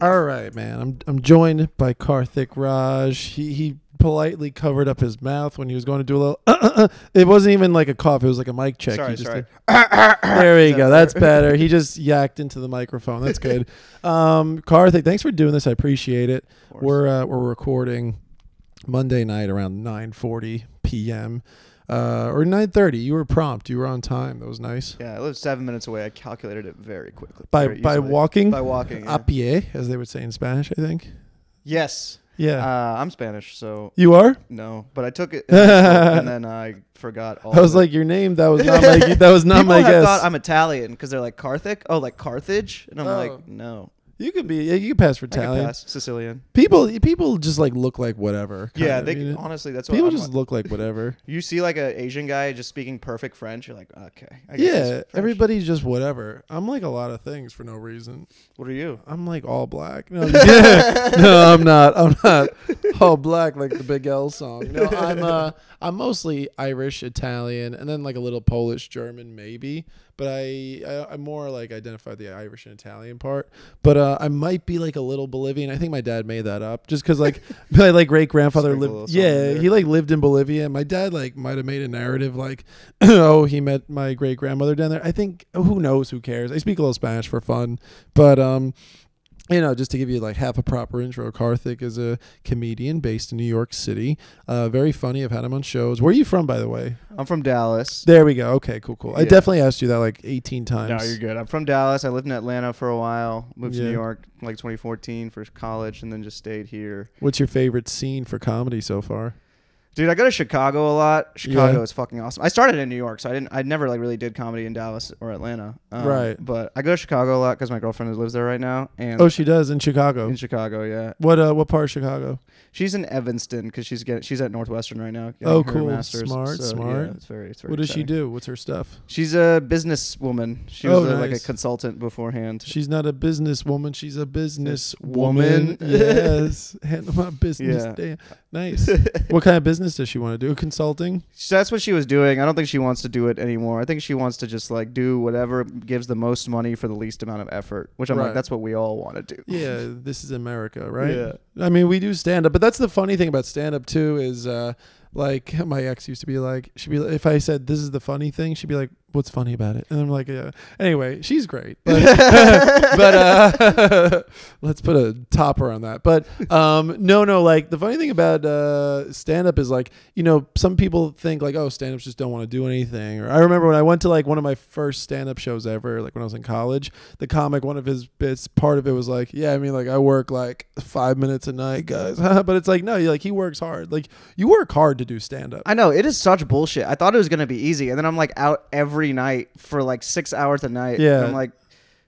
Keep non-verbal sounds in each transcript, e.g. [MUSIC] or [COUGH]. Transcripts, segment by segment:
All right, man. I'm I'm joined by Karthik Raj. He he politely covered up his mouth when he was going to do a little. Uh, uh, uh. It wasn't even like a cough. It was like a mic check. Sorry, He just sorry. did- there we go. That's better? better. He just yacked into the microphone. That's good. [LAUGHS] Um, Karthik, thanks for doing this. I appreciate it. We're uh, we're recording Monday night around 9:40 p.m. Uh, or 9:30. You were prompt. You were on time. That was nice. Yeah, I live seven minutes away. I calculated it very quickly. By very by easily. walking, By walking. yeah. a pie, as they would say in Spanish, I think. Yes. Yeah. Uh, I'm Spanish, so you are? no. But I took it, and then I forgot [LAUGHS] all. I was like, your name. That was [LAUGHS] not my. That was not People my have guess. thought I'm Italian because they're like Carthage. Oh, like Carthage, and I'm Oh. like, no. You could be. yeah, You can pass for I can Italian. pass Sicilian. People. People just like look like whatever. Yeah, they know? honestly that's what People I'm just like- look like whatever. [LAUGHS] You see like an Asian guy just speaking perfect French, you're like, okay. I guess yeah, everybody's just whatever. I'm like a lot of things for no reason. What are you? I'm like all black. No, I'm [LAUGHS] [LAUGHS] no, I'm not. I'm not all black like the Big L song. No, I'm uh, I'm mostly Irish, Italian, and then like a little Polish, German, maybe. But I, I I'm more like identify the Irish and Italian part. But uh, I might be like a little Bolivian. I think my dad made that up just because like [LAUGHS] my like great grandfather lived. Yeah, he like lived in Bolivia. My dad like might have made a narrative like, [CLEARS THROAT] oh, he met my great grandmother down there. I think who knows? Who cares? I speak a little Spanish for fun, but um, you know, just to give you like half a proper intro, Karthik is a comedian based in New York City. Uh, very funny. I've had him on shows. Where are you from, by the way? I'm from Dallas. There we go. Okay, cool, cool. I Yeah. definitely asked you that like 18 times. No, you're good. I'm from Dallas. I lived in Atlanta for a while. Moved to Yeah. New York like 2014 for college, and then just stayed here. What's your favorite scene for comedy so far? Dude, I go to Chicago a lot. Chicago Yeah. is fucking awesome. I started in New York, so I didn't. I never like really did comedy in Dallas or Atlanta. Um, Right. But I go to Chicago a lot because my girlfriend lives there right now, and Oh, she does in Chicago. in Chicago, yeah. What uh, what part of Chicago? She's in Evanston because she's getting she's at Northwestern right now. Oh, cool. Master's. Smart, So, smart. Yeah, it's very. It's very What does she do? What's her stuff? She's a businesswoman. She Oh, was a, like a consultant beforehand. She's not a businesswoman. She's a business Woman. woman. [LAUGHS] yes, handle my business. Yeah. Damn. Nice. what kind of business does she want to do? Consulting. So that's what she was doing. I don't think she wants to do it anymore. I think she wants to just like do whatever gives the most money for the least amount of effort, which I'm Right. like, that's what we all want to do. Yeah, [LAUGHS] this is America, right? Yeah. I mean, we do stand up, but that's the funny thing about stand up too is uh like my ex used to be like she'd be like, if I said this is the funny thing, she'd be like, "What's funny about it?" And I'm like, "Yeah." Anyway, she's great, [LAUGHS] but [LAUGHS] but uh, [LAUGHS] let's put a topper on that. But um, no, no, like the funny thing about uh, stand up is like you know some people think like oh stand ups just don't want to do anything. Or I remember when I went to like one of my first stand up shows ever, like when I was in college, the comic one of his bits part of it was like yeah I mean like I work like five minutes a night, guys. but it's like no, like he works hard. Like you work hard to do stand up. I know it is such bullshit. I thought it was gonna be easy, and then I'm like out every night for like six hours a night. Yeah. and I'm like,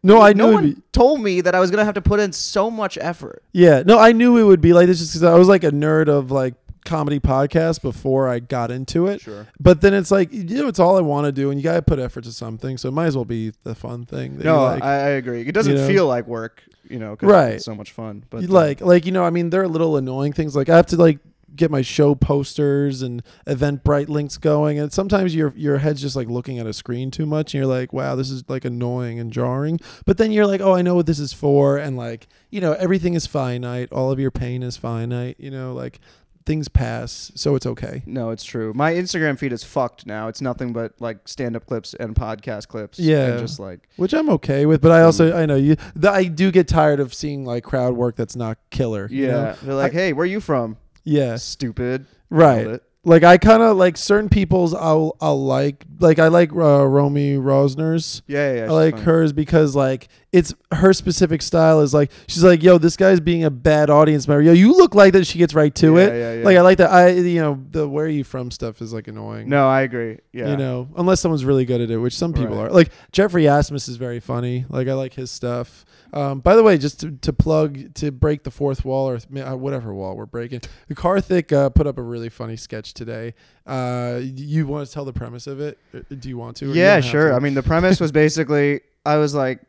No, I knew no one be- told me that I was gonna have to put in so much effort. Yeah, no, I knew it would be like this just because I was like a nerd of like comedy podcasts before I got into it. Sure. But then it's like you know it's all I want to do, and you gotta put effort to something, so it might as well be the fun thing. No, like. I, I agree. It doesn't you know? feel like work, you know, Right. It's so much fun, but uh, like like you know I mean there are little annoying things like I have to like get my show posters and Eventbrite links going, and sometimes your your head's just like looking at a screen too much, and you're like, wow, this is like annoying and jarring. But then you're like, oh, I know what this is for, and like you know everything is finite, all of your pain is finite, you know like things pass, so it's okay. No, it's true. My Instagram feed is fucked now. It's nothing but like stand-up clips and podcast clips. Yeah. and just like which I'm okay with. But I also I know you. The, I do get tired of seeing like crowd work that's not killer. you yeah, know? they're like, hey, where are you from? Yeah, Stupid. right. Like I kind of like certain people's. I'll I'll like like I like uh, Romy Rosner's. Yeah, yeah. yeah I like funny. hers because like it's her specific style is like she's like yo this guy's being a bad audience member yo you look like that she gets right to Yeah, it yeah, yeah. like I like that I you know the where are you from stuff is like annoying No, I agree. Yeah. you know unless someone's really good at it which some people Right. are like Jeffrey Asmus is very funny like I like his stuff um, by the way just to, to plug to break the fourth wall or th- uh, whatever wall we're breaking Karthik uh, put up a really funny sketch today uh, you want to tell the premise of it Uh, do you want to you Yeah, sure. to? I mean, the premise was [LAUGHS] basically I was like,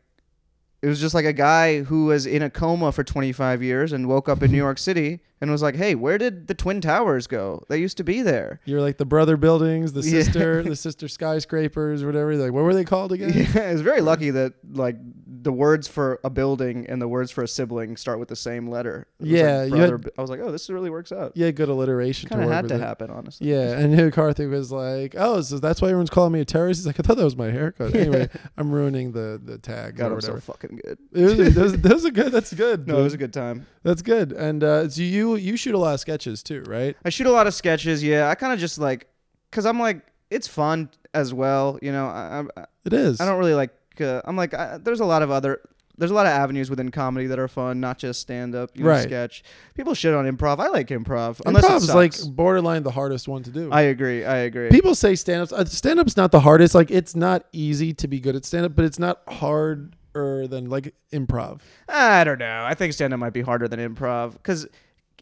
it was just like a guy who was in a coma for 25 years and woke up in New York City and was like, hey, where did the Twin Towers go? They used to be there. You're like the brother buildings, the [LAUGHS] Yeah. sister, the sister skyscrapers, or whatever. Like, what were they called again? Yeah, I was very [LAUGHS] lucky that like the words for a building and the words for a sibling start with the same letter. It was like Yeah, brother- had- I was like, oh, this really works out. Yeah, good alliteration. Kind of had to it. happen, honestly. Yeah, and then [LAUGHS] Karthik was like, "Oh, so that's why everyone's calling me a terrorist." He's like, "I thought that was my haircut." Anyway, I'm ruining the the tag God, or I'm so fucking good. it was, those, those are good. That's good. No, it was a good time. That's good. And uh, so you you shoot a lot of sketches too, right? I shoot a lot of sketches. Yeah, I kind of just like, cause I'm like, it's fun as well. You know, I, I, It is. I don't really like. Uh, I'm like, I, there's a lot of other. There's a lot of avenues within comedy that are fun, not just stand up, you know, Right. sketch. People shit on improv. I like improv. Improv is like borderline the hardest one to do. I agree. I agree. People say stand ups. Uh, stand up's not the hardest. Like it's not easy to be good at stand up, but it's not harder than like improv. I don't know. I think stand up might be harder than improv because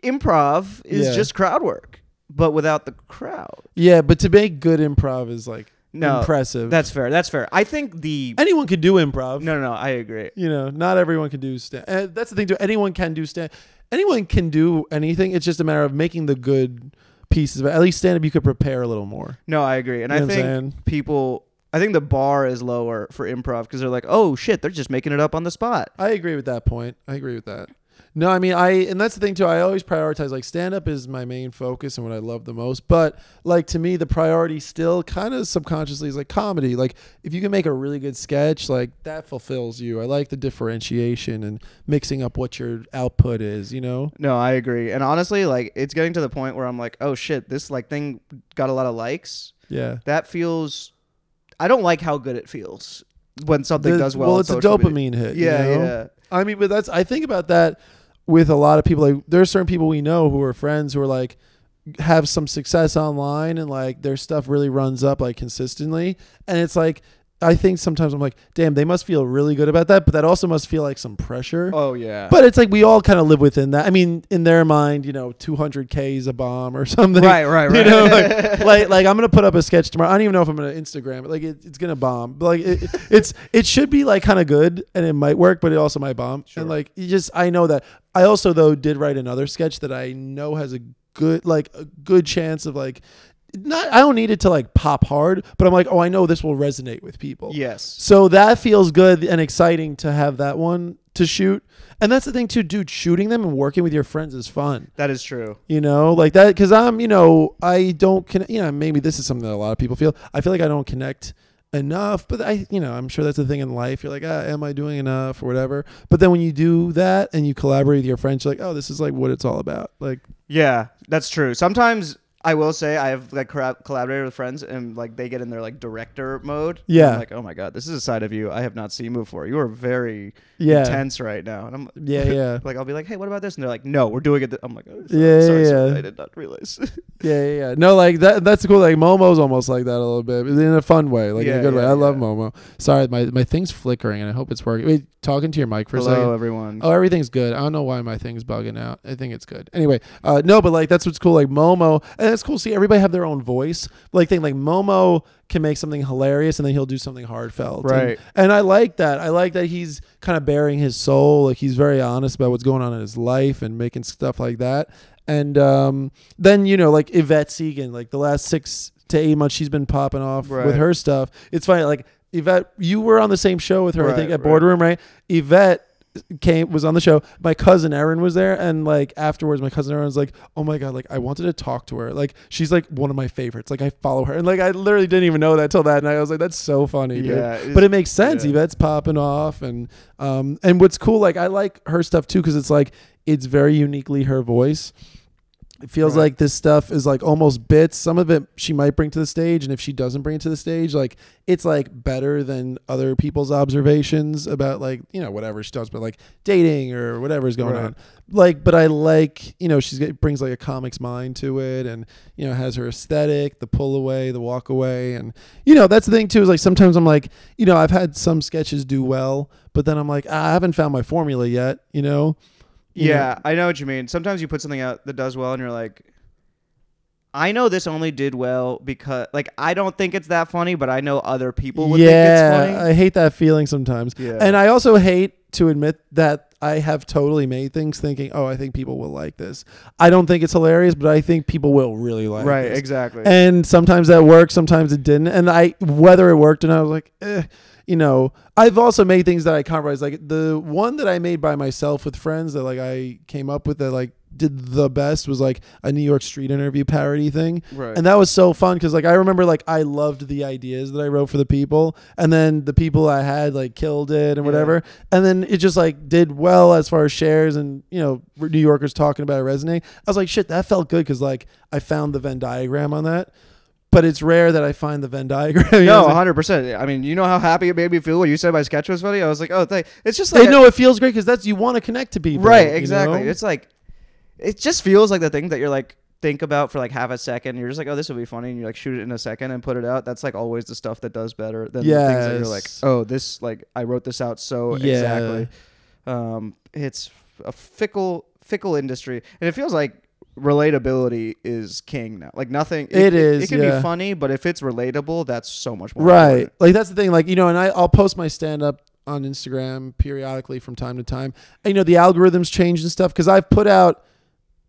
improv is Yeah. just crowd work, but without the crowd. Yeah, but to make good improv is like No, impressive. That's fair. That's fair. I think the anyone can do improv. no, no, no. I agree. You know, not everyone can do stand. Uh, that's the thing too. Anyone can do stand. Anyone can do anything. It's just a matter of making the good pieces But. At least stand up, you could prepare a little more. No, I agree, and You know I what I'm think saying? people. I think the bar is lower for improv because they're like, oh shit, they're just making it up on the spot. I agree with that point. I agree with that. No, I mean I and that's the thing too. I always prioritize like stand up is my main focus and what I love the most. But like to me the priority still kind of subconsciously is like comedy. Like if you can make a really good sketch, like that fulfills you. I like the differentiation and mixing up what your output is, you know? No, I agree, and honestly, like it's getting to the point where I'm like, oh shit, this like thing got a lot of likes. Yeah. That feels. I don't like how good it feels when something The- does well. well it's a social media. dopamine hit. you Yeah, know? yeah. I mean, but that's I think about that with a lot of people. Like there are certain people we know who are friends who are like have some success online and like their stuff really runs up like consistently, and it's like I think sometimes I'm like, damn, they must feel really good about that, but that also must feel like some pressure. Oh yeah. But it's like we all kind of live within that. I mean, in their mind, you know, 200k is a bomb or [LAUGHS] something. right, right, right. You know, like, like, like I'm gonna put up a sketch tomorrow. I don't even know if I'm gonna Instagram it. Like, it, it's gonna bomb. But like, it, [LAUGHS] it's it should be like kind of good, and it might work, but it also might bomb. Sure. And like, you just I know that. I also though did write another sketch that I know has a good like a good chance of like. Not, I don't need it to like pop hard, but I'm like, oh, I know this will resonate with people. yes. So that feels good and exciting to have that one to shoot. And that's the thing too, dude. Shooting them and working with your friends is fun. That is true. You know, like that because I'm, you know, I don't connect. You know, maybe this is something that a lot of people feel. I feel like I don't connect enough, but I, you know, I'm sure that's a thing in life. You're like, ah, am I doing enough or whatever? But then when you do that and you collaborate with your friends, you're like, oh, this is like what it's all about. Like, Yeah, that's true. Sometimes I will say I have like collaborated with friends and like they get in their like director mode. Yeah. I'm like, oh my god, this is a side of you I have not seen before. You are very yeah, intense right now. And I'm [LAUGHS] yeah, yeah, [LAUGHS] like, I'll be like, hey, what about this? And they're like, no, we're doing it. th-" I'm like, oh, sorry, Yeah, sorry, yeah, sorry. I did not realize. [LAUGHS] yeah, yeah, yeah. No, like that. That's cool. Like Momo's almost like that a little bit, in a fun way, like in a good way. yeah, I love. Momo. Sorry, my my thing's flickering, and I hope it's working. Wait, talking to your mic for a second. Hello, everyone. Oh, everything's good. I don't know why my thing's bugging out. I think it's good. Anyway, uh, no, but like that's what's cool. Like Momo, and it's cool. to See, everybody have their own voice. Like thing, like Momo can make something hilarious, and then he'll do something heartfelt. And- Right. And, I like that. I like that he's kind of bearing his soul. Like he's very honest about what's going on in his life and making stuff like that. And um, then you know, like Yvette Segan, like the last six to eight months, she's been popping off Right. with her stuff. It's funny, like Yvette, you were on the same show with her, I think, at right. Boardroom, right? Yvette came was on the show. My cousin Erin was there, and like afterwards, my cousin Erin was like, "Oh my god, like I wanted to talk to her. Like she's like one of my favorites. Like I follow her, and like I literally didn't even know that till that night. I was like, that's so funny. Yeah, it's- But it makes sense. yeah. Yvette's popping off, and um, and what's cool, like I like her stuff too, because it's like it's very uniquely her voice. It feels Right. like this stuff is like almost bits. Some of it she might bring to the stage, and if she doesn't bring it to the stage, like it's like better than other people's observations about like you know whatever she does, but like dating or whatever's going Right. on. Like, but I like you know she's brings like a comics mind to it, and you know has her aesthetic, the pull away, the walk away, and you know that's the thing too. Is like sometimes I'm like you know I've had some sketches do well, but then I'm like ah, I haven't found my formula yet. You know. You know? Yeah, I know what you mean. Sometimes you put something out that does well, and you're like, I know this only did well because, like, I don't think it's that funny, but I know other people would yeah, think it's funny. I hate that feeling sometimes. Yeah. And I also hate to admit that I have totally made things thinking, oh, I think people will like this. I don't think it's hilarious, but I think people will really like it. right, this. exactly. And sometimes that worked, sometimes it didn't. And I whether it worked and I was like, eh, you know, I've also made things that I compromise. Like the one that I made by myself with friends that like I came up with that like did the best was like a New York street interview parody thing. right. And that was so fun because like I remember like I loved the ideas that I wrote for the people, and then the people I had like killed it and Yeah. whatever, and then it just like did well as far as shares and you know New Yorkers talking about it resonate. I was like shit, that felt good because like I found the Venn diagram on that, but it's rare that I find the Venn diagram. No, [LAUGHS] hundred percent. I mean, you know how happy it made me feel when you said my sketch was funny. I was like, oh, thank. It's just like Hey, no, it feels great because that's you want to connect to people, right, you exactly. know? It's like, it just feels like the thing that you're like think about for like half a second. You're just like, oh, this will be funny, and you like shoot it in a second and put it out. That's like always the stuff that does better than the things that you're like, oh, this like I wrote this out so Yeah. exactly. Um, it's a fickle, fickle industry, and it feels like relatability is king now. Like nothing. It is, It can yeah. be funny, but if it's relatable, that's so much more. right important. like that's the thing like you know and I, i'll post my stand-up on instagram periodically from time to time and, you know the algorithms change and stuff because i've put out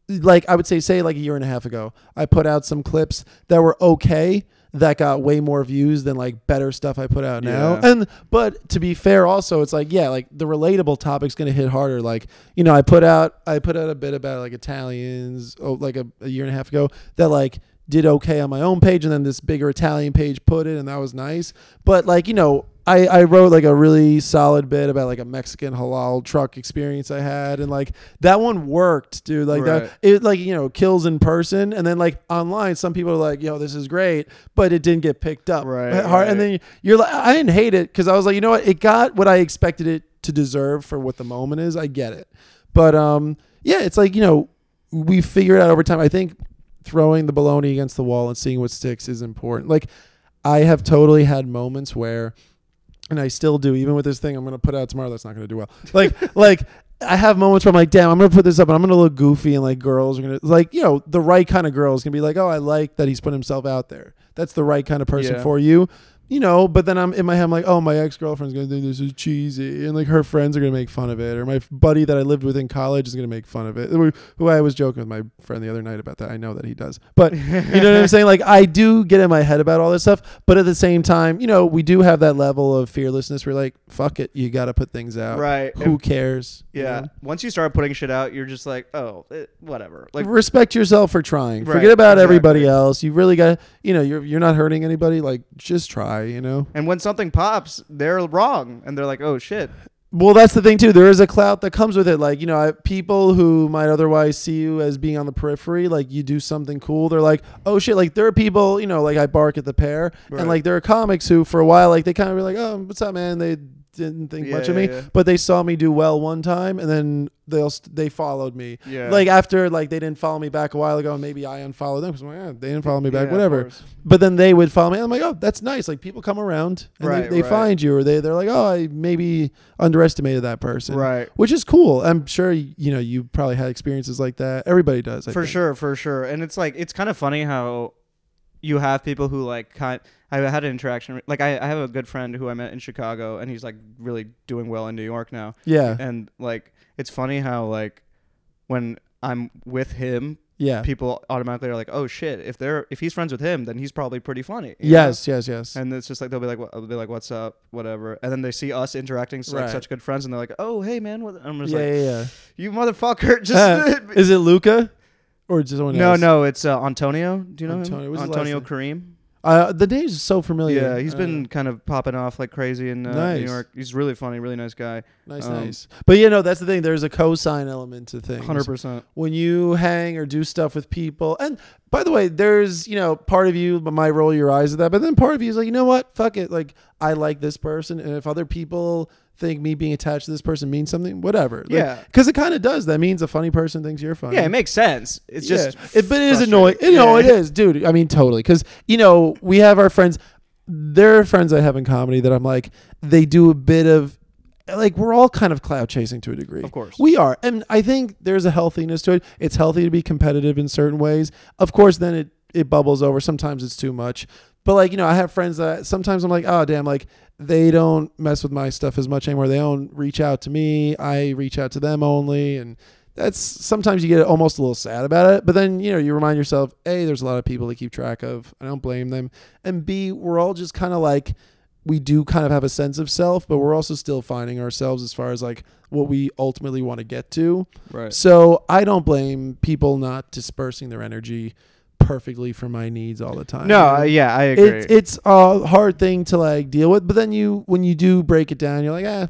like i would say say like a year and a half ago i put out some clips that were okay that got way more views than like better stuff i put out now. Yeah. and but to be fair also it's like yeah like the relatable topic's gonna hit harder. Like you know i put out i put out a bit about like italians oh like a, a year and a half ago that like did okay on my own page and then this bigger italian page put it and that was nice. But like you know I, I wrote like a really solid bit about like a Mexican halal truck experience I had and like that one worked dude. Like Right. that it like you know kills in person and then like online some people are like yo this is great but it didn't get picked up. Right, hard and then you're like I didn't hate it because I was like you know what? It got what I expected it to deserve for what the moment is. I get it. But um yeah it's like you know we figure it out over time. I think throwing the baloney against the wall and seeing what sticks is important. Like I have totally had moments where and I still do, even with this thing I'm gonna put out tomorrow. That's not gonna do well. Like, [LAUGHS] like I have moments where I'm like, damn, I'm gonna put this up and I'm gonna look goofy, and like girls are gonna like, you know, the right kind of girls can be like, oh, I like that he's put himself out there. That's the right kind of person Yeah. for you. You know, but then I'm in my head, I'm like, oh, my ex girlfriend's gonna think this is cheesy, and like her friends are gonna make fun of it, or my buddy that I lived with in college is gonna make fun of it. Who I was joking with my friend the other night about that. I know that he does, but [LAUGHS] you know what I'm saying? Like I do get in my head about all this stuff, but at the same time, you know, we do have that level of fearlessness. We're like, fuck it, you got to put things out. Right. Who cares? you Yeah. know? Once you start putting shit out, you're just like, oh, eh, whatever. Like, respect yourself for trying. Right, Forget about exactly. everybody else. You really got, you know, you're you're not hurting anybody. Like just try. You know. and when something pops, they're wrong, and they're like, oh shit. Well, that's the thing too. There is a clout that comes with it. Like you know, I, people who might otherwise see you as being on the periphery, like you do something cool, they're like, "Oh shit!" Like there are people, you know, like I bark at the pair, Right. and like there are comics who, for a while, like they kind of were like, "Oh, what's up, man?" They didn't think Yeah, much of me, yeah. but they saw me do well one time, and then they'll st- they followed me. Yeah. Like after like they didn't follow me back a while ago, and maybe I unfollowed them because like, eh, they didn't follow me back, whatever. But then they would follow me. And I'm like, oh, that's nice. Like people come around and Right, they, they right. find you, or they they're like, oh, I maybe underestimated that person, Right. Which is cool. I'm sure you know you probably had experiences like that. Everybody does, I for think. sure, for sure. And it's like it's kind of funny how you have people who like kind. I had an interaction. Like I, I have a good friend who I met in Chicago, and he's like really doing well in New York now. Yeah, And like it's funny how like when I'm with him, yeah. people automatically are like, oh shit, if they're if he's friends with him, then he's probably pretty funny. you know? Yes, yes, yes. And it's just like they'll be like, what- they'll be like, "What's up?" Whatever, and then they see us interacting like Right. such good friends, and they're like, "Oh, hey man," what? I'm just yeah, like, yeah, yeah. "You motherfucker!" [LAUGHS] Just Uh, [LAUGHS] is it Luca or just someone no, else? no, it's uh, Antonio. Do you know Antonio, him? what's his last Antonio name? Kareem. Uh, the name's so familiar. Yeah, he's Uh, been kind of popping off like crazy in uh, Nice. New York. He's really funny, really nice guy. nice, um, nice. But you know, that's the thing. There's a cosign element to things. Hundred percent. when you hang or do stuff with people. And by the way, there's, you know, part of you might roll your eyes at that, but then part of you is like, you know what? Fuck it. Like, I like this person. And if other people think me being attached to this person means something, whatever. Yeah. Because it kind of does. That means a funny person thinks you're funny. Yeah, it makes sense. It's Yeah. just, It, but it is annoying. You know, it is, dude. I mean, totally. Because you know, we have our friends. There are friends I have in comedy that I'm like, they do a bit of, like, we're all kind of cloud chasing to a degree. Of course. we are, and I think there's a healthiness to it. It's healthy to be competitive in certain ways. Of course, then it it bubbles over. Sometimes it's too much. But like you know, I have friends that sometimes I'm like, oh damn, like they don't mess with my stuff as much anymore. They don't reach out to me. I reach out to them only, and that's sometimes you get almost a little sad about it. But then you know you remind yourself, a there's a lot of people to keep track of. I don't blame them, and b we're all just kind of like we do kind of have a sense of self, but we're also still finding ourselves as far as like what we ultimately want to get to. Right. So I don't blame people not dispersing their energy perfectly for my needs all the time. No, uh, yeah, I agree. it's it's a hard thing to like deal with, but then you when you do break it down, you're like, eh.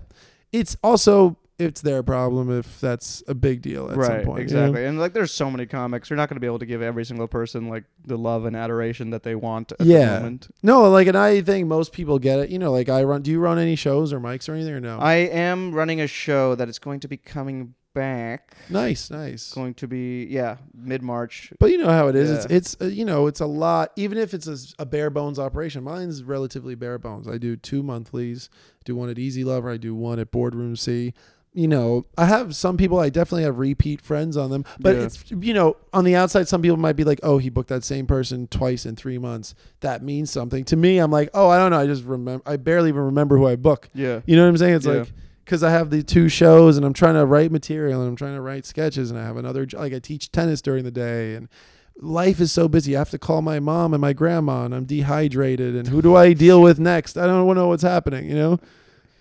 It's also it's their problem if that's a big deal at some right, point. you know? exactly. And like, there's so many comics. You're not going to be able to give every single person like the love and adoration that they want at Yeah. the moment. No, like, and I think most people get it. You know, like I run. Do you run any shows or mics or anything or no? I am running a show that is going to be coming back. nice, nice. Going to be yeah, mid March. But you know how it is. It's Yeah. it's uh, you know it's a lot. Even if it's a bare bones operation, mine's relatively bare bones. I do two monthlies. Do one at Easy Lover. I do one at Boardroom C. You know, I have some people. I definitely have repeat friends on them. But Yeah. it's you know on the outside, some people might be like, oh, he booked that same person twice in three months. That means something to me. I'm like, oh, I don't know. I just remember. I barely even remember who I book. Yeah. You know what I'm saying? It's Yeah. like because I have the two shows and I'm trying to write material and I'm trying to write sketches and I have another like I teach tennis during the day and life is so busy. I have to call my mom and my grandma and I'm dehydrated and who do I deal with next? I don't know what's happening. You know,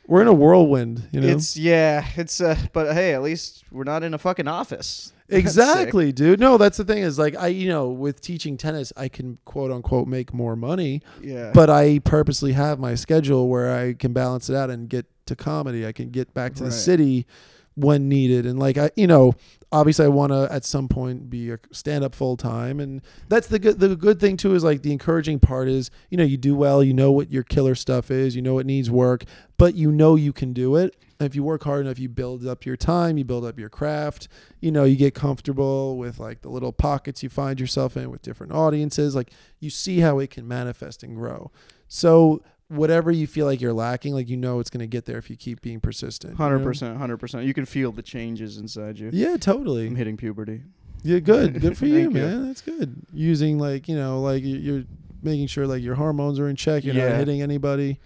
we're in a whirlwind. You know, It's yeah, it's uh but hey, at least we're not in a fucking office. [LAUGHS] Exactly, dude. No, that's the thing is like I you know with teaching tennis I can quote unquote make more money. Yeah. but I purposely have my schedule where I can balance it out and get to comedy. I can get back to Right. the city when needed, and like I, you know, obviously I want to at some point be a stand up full time, and that's the good. The good thing too is like the encouraging part is you know you do well, you know what your killer stuff is, you know it needs work, but you know you can do it. And if you work hard enough, you build up your time, you build up your craft. You know, you get comfortable with like the little pockets you find yourself in with different audiences. Like you see how it can manifest and grow. So whatever you feel like you're lacking, like you know it's gonna get there if you keep being persistent. Hundred percent, hundred percent. You can feel the changes inside you. Yeah, totally. I'm hitting puberty. Yeah, good. Good for [LAUGHS] you, Thank you. man. That's good. Using like you know, like you- you're making sure like your hormones are in check. You're not hitting anybody.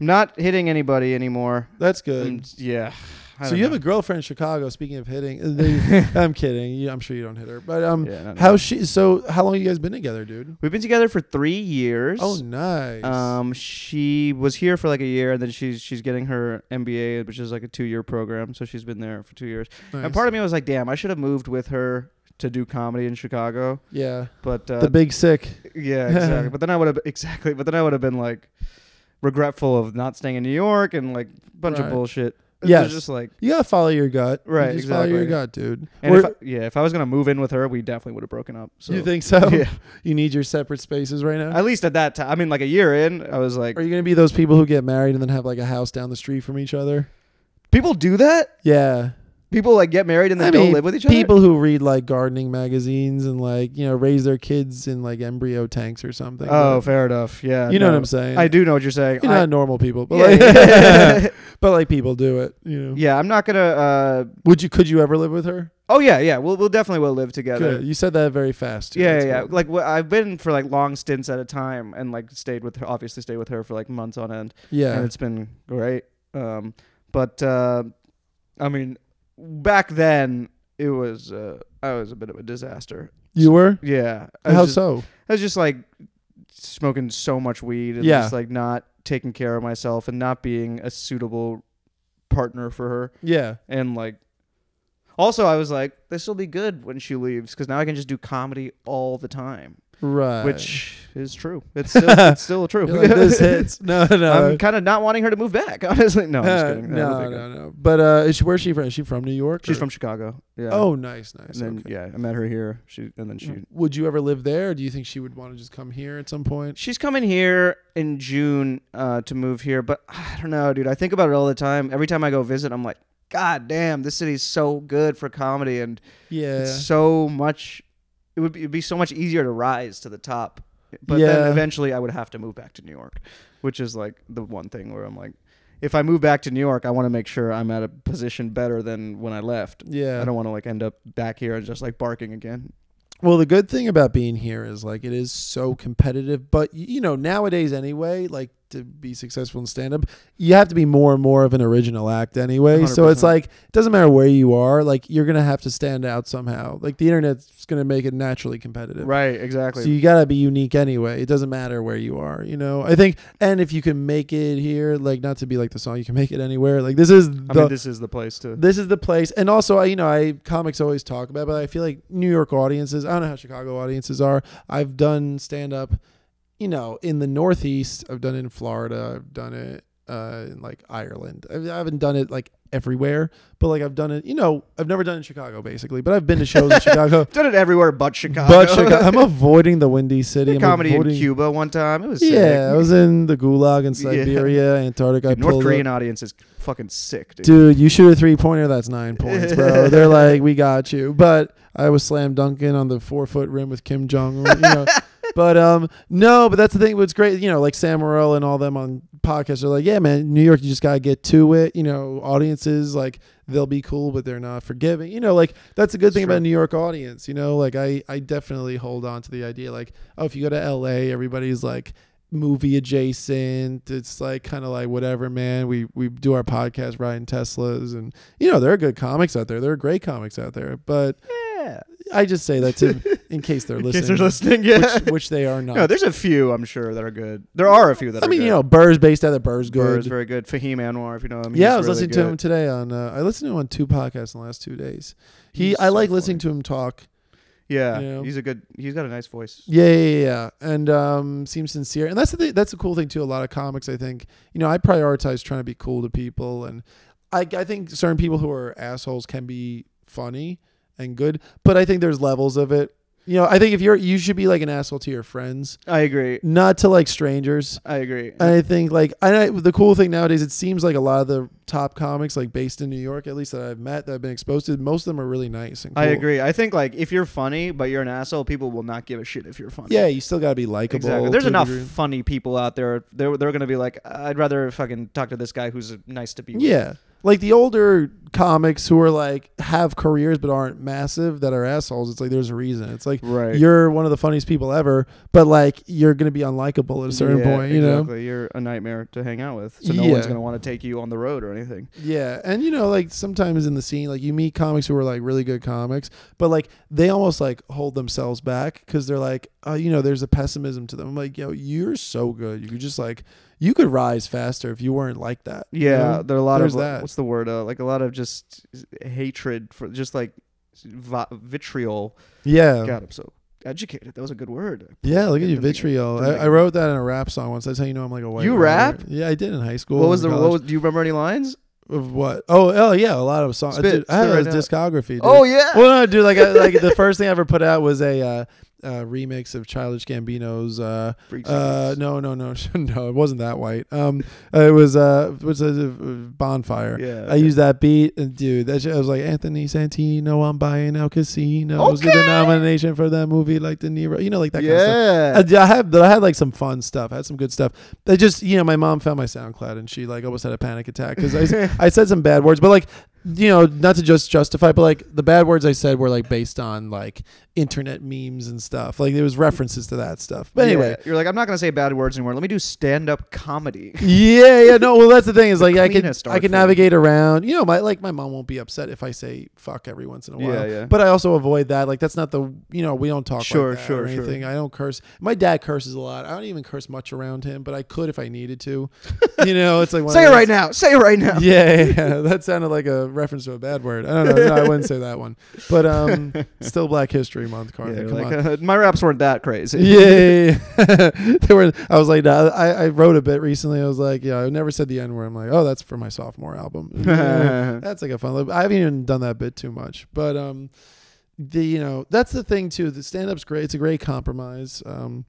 I'm not hitting anybody anymore. That's good. I'm- yeah. So you have a girlfriend in Chicago. Speaking of hitting, uh, they- [LAUGHS] [LAUGHS] I'm kidding. You- I'm sure you don't hit her, but um, Yeah, how she? So how long you guys been together, dude? We've been together for three years. Oh, nice. Um, she was here for like a year, and then she's she's getting her MBA, which is like a two year program. So she's been there for two years. nice. And part of me was like, damn, I should have moved with her to do comedy in Chicago. yeah, But uh, the big sick. yeah, exactly. but then I would have [LAUGHS] exactly. But then I would have been like regretful of not staying in New York and like a bunch Right. of bullshit. Was just like. You gotta follow your gut. You Right, exactly. follow your gut, dude. And if I, yeah, if I was gonna move in with her, we definitely would have broken up. So you think so? [LAUGHS] Yeah. You need your separate spaces right now. At least at that time. I mean, like a year in, I was like, Are you gonna be those people who get married and then have like a house down the street from each other? people do that. Yeah. People like get married and then I don't mean, live with each other. People who read like gardening magazines and like you know raise their kids in like embryo tanks or something. Oh, fair enough. Yeah, you know what. I'm saying. I do know what you're saying. You're I- not normal people, but yeah, like, yeah. [LAUGHS] [LAUGHS] but like people do it. You know. yeah, I'm not gonna. Uh, Would you? Could you ever live with her? oh yeah, yeah. We'll we'll definitely will live together. Good. You said that very fast. too. Yeah, That's yeah, good. Like I've been for like long stints at a time, and like stayed with her. Obviously, stayed with her for like months on end, yeah. and it's been great. Um, but uh, I mean, back then it was uh, I was a bit of a disaster. You were. Yeah, I was How just, so? I was just like smoking so much weed and Yeah. just like not taking care of myself and not being a suitable partner for her. Yeah. And like, also I was like, this will be good when she leaves because now I can just do comedy all the time, Right. which is true. It's still, it's still [LAUGHS] true. Like, this hits. No, [LAUGHS] no. I'm kind of not wanting her to move back. [LAUGHS] Honestly, no, I'm just kidding. No, no, no. But uh, is she, where's she from? Is she from New York? She's or- from Chicago. Yeah. Oh, nice, nice. And then okay. yeah, I met her here. She and then she Would you ever live there? Or do you think she would want to just come here at some point? She's coming here in June uh, to move here, but [SIGHS] I don't know, dude. I think about it all the time. Every time I go visit, I'm like, God damn, this city's so good for comedy, and Yeah. it's so much. It would be, it'd be so much easier to rise to the top. But Yeah. then eventually, I would have to move back to New York, which is like the one thing where I'm like, if I move back to New York, I want to make sure I'm at a position better than when I left. yeah. I don't want to like end up back here and just like barking again. Well, the good thing about being here is like it is so competitive, but you know, nowadays anyway, like to be successful in stand up, you have to be more and more of an original act anyway. So it's like it doesn't matter where you are, like you're going to have to stand out somehow. Like the internet's going to make it naturally competitive. Right, exactly. So you gotta be unique anyway. It doesn't matter where you are, you know. I think, and if you can make it here, like not to be like the song, you can make it anywhere. Like this is the I mean, this is the place to. this is the place. And also, I you know, I comics always talk about, but I feel like New York audiences. I don't know how Chicago audiences are. I've done stand up, you know, in the Northeast. I've done it in Florida. I've done it uh, in like Ireland. I, haven't done it like everywhere, but like I've done it. You know, I've never done it in Chicago basically, but I've been to shows in [LAUGHS] Chicago. Done it everywhere but Chicago. But Chicago, I'm [LAUGHS] avoiding the windy city. I'm comedy in Cuba one time. It was Yeah, sick. I was in the Gulag in Yeah. Siberia, Antarctica. I Dude, North pulled up- Korean audience is fucking sick, dude. Dude, you shoot a three pointer, that's nine points, bro. [LAUGHS] They're like, we got you. But I was slam dunking on the four foot rim with Kim Jong Un, you know. But um, no, but that's the thing. What's great, you know, like Sam Morril and all them on podcasts are like, yeah, man, New York, you just gotta get to it. You know, audiences like they'll be cool, but they're not forgiving. You know, like that's a good It's thing about true. a New York audience. You know, like I I definitely hold on to the idea like, oh, if you go to L.A., everybody's like movie adjacent. It's like kind of like whatever, man. We we do our podcast riding Teslas, and you know there are good comics out there. There are great comics out there, but Yeah. I just say that to in case they're [LAUGHS] In listening, case they're listening, yeah. which, which they are not. no, there's a few I'm sure that are good. There are a few that are. I are mean, good. you know, Burr's based out of Burr's good. Burr is very good. Fahim Anwar, if you know him. yeah, I was really listening good. to him today on. Uh, I listened to him on two podcasts in the last two days. He, He's I so like listening to him talk. Yeah, you know. he's a good. He's got a nice voice. Yeah, yeah, yeah, yeah. and um, seems sincere, and that's the thing, that's the cool thing too. A lot of comics, I think, you know, I prioritize trying to be cool to people, and I, I think certain people who are assholes can be funny and good, but I think there's levels of it. You know, I think if you're, you should be like an asshole to your friends, I agree. not to like strangers. I agree. And I think like I the cool thing nowadays, it seems like a lot of the top comics, like based in New York, at least that I've met, that I've been exposed to, most of them are really nice and cool. I agree. I think like if you're funny but you're an asshole, people will not give a shit if you're funny. Yeah, you still gotta be likable. Exactly. There's to a enough degree. funny people out there. They're they're gonna be like, I'd rather fucking talk to this guy who's nice to be. with." Yeah. Like the older comics who are like have careers but aren't massive that are assholes, it's like there's a reason. It's like Right. you're one of the funniest people ever, but like you're gonna be unlikable at a certain Yeah, point, You know, you're a nightmare to hang out with. So no one's gonna want to take you on the road or anything. Yeah, and you know, like sometimes in the scene, like you meet comics who are like really good comics, but like they almost like hold themselves back because they're like, uh, you know, there's a pessimism to them. I'm like, yo, you're so good. You could just like, you could rise faster if you weren't like that. you Yeah, know? there are a lot There's of that. what's the word? Uh, like a lot of just hatred for just like vitriol. yeah, God, I'm so educated. That was a good word. yeah. Look at you, vitriol. I, I wrote that in a rap song once. That's how you know I'm like a white. You writer. rap? Yeah, I did in high school. What was the? What was? Do you remember any lines? of what? Oh, oh yeah, a lot of songs. Spit- Dude, I have spit a discography. Dude. Oh yeah. Well, no, dude. Like, I, like the [LAUGHS] first thing I ever put out was a uh, uh, remix of Childish Gambino's. Uh, uh, no, no, no, [LAUGHS] no. It wasn't that white. Um, it was uh, was a, bonfire. Yeah. I used that beat, and dude, that shit, I was like Anthony Santino. I'm buying out casinos. Get the Okay. nomination for that movie, like De Niro. You know, like that kind of stuff. Yeah. I, I had I had like some fun stuff. I had some good stuff. I just you know my mom found my SoundCloud and she like almost had a panic attack because I [LAUGHS] I said some bad words, but like you know not to just justify, but like the bad words I said were like based on like internet memes and stuff. Like there was references to that stuff. But anyway. Yeah. you're like, I'm not gonna say bad words anymore. Let me do stand-up comedy. Yeah, yeah, no. Well, that's the thing is [LAUGHS] like I can I can navigate around. You know, my like my mom won't be upset if I say fuck every once in a while. Yeah, yeah. But I also avoid that. Like that's not the you know we don't talk Sure, like that sure, or sure. anything. I don't curse. My dad curses a lot. I don't even curse much around him, but I could if I needed to. [LAUGHS] you know, it's like Say it right now. Say it right now. Yeah, yeah, yeah. [LAUGHS] that sounded like a reference to a bad word. I don't know. No, I wouldn't say that one. But um, [LAUGHS] still Black History Month, Yeah, Carter. Come like, on. uh, my raps weren't that crazy. Yeah, yeah, yeah. [LAUGHS] [LAUGHS] they were. I was like, nah, I, I wrote a bit recently. I was like, yeah, I never said the N word. I'm like, oh, that's for my sophomore album. Yeah, that's like a fun. I haven't even done that bit too much, but um, the you know that's the thing too. The stand up's great. It's a great compromise. Um,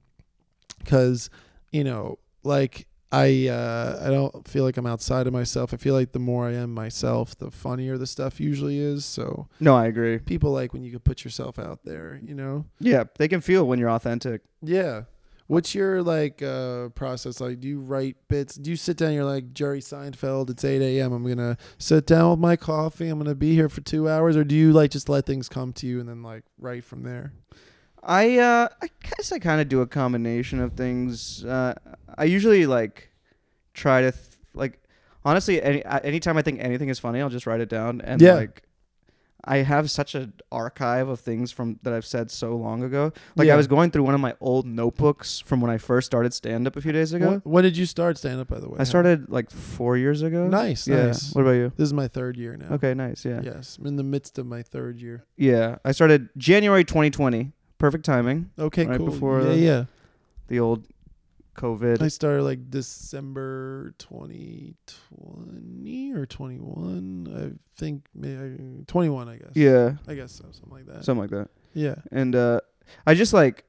because you know, like I uh, I don't feel like I'm outside of myself. I feel like the more I am myself, the funnier the stuff usually is. So No, I agree. people like when you can put yourself out there. You know. Yeah, they can feel when you're authentic. Yeah. What's your like uh process like? Do you write bits? Do you sit down? You're like Jerry Seinfeld. It's eight a.m. I'm gonna sit down with my coffee. I'm gonna be here for two hours, or do you like just let things come to you and then like write from there? I uh, I guess I kind of do a combination of things. Uh, I usually like try to th- like honestly any anytime I think anything is funny, I'll just write it down and Yeah. like I have such an archive of things from that I've said so long ago. Like Yeah. I was going through one of my old notebooks from when I first started stand up a few days ago. When, when did you start stand up? By the way, I started like 4 years ago. Nice, Yeah. nice. What about you? This is my third year now. Okay, nice. Yeah. Yes, I'm in the midst of my third year. Yeah. I started January 2020. Perfect timing. Okay, Right cool. before yeah, the- yeah. The old COVID. I started like December 2020 or 21. I think maybe 21. I guess. yeah. I guess so. Something like that. Something like that. yeah. and uh i just like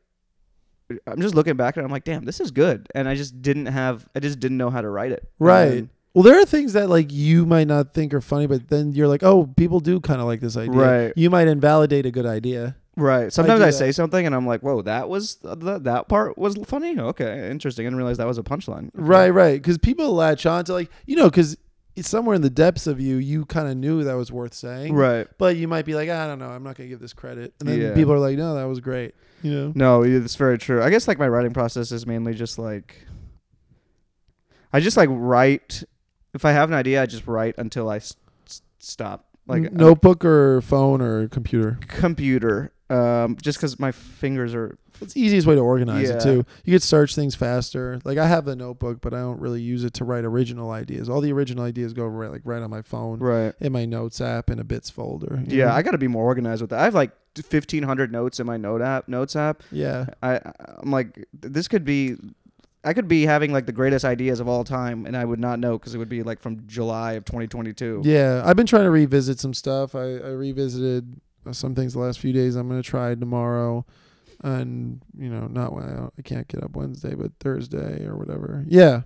i'm just looking back and i'm like damn this is good and i just didn't have i just didn't know how to write it Right. Well, there are things that like you might not think are funny, but then you're like, oh, people do kind of like this idea. Right. You might invalidate a good idea. Right sometimes do i, say something and i'm like whoa that was that, that part was funny okay interesting i didn't realize that was a punchline Right, right. Because people latch on to like, you know, because somewhere in the depths of you, you kind of knew that was worth saying. right But you might be like, I don't know, I'm not gonna give this credit, and then Yeah. people are like, no, that was great. You know. no that's very true i guess like my writing process is mainly just like i just like write if i have an idea i just write until i s- stop like notebook or phone or computer. computer um just because my fingers are It's the easiest way to organize it too. You could search things faster. Like I have the notebook, but I don't really use it to write original ideas. All the original ideas go right like right on my phone, right in my notes app, in a bits folder. you Yeah, know? I got to be more organized with that. I have like fifteen hundred notes in my note app, notes app. yeah. I I'm like, this could be, I could be having like the greatest ideas of all time, and I would not know because it would be like from July of 2022. Yeah, I've been trying to revisit some stuff. I, I revisited some things the last few days. I'm gonna try tomorrow, and you know, not well, I can't get up Wednesday, but Thursday or whatever. Yeah,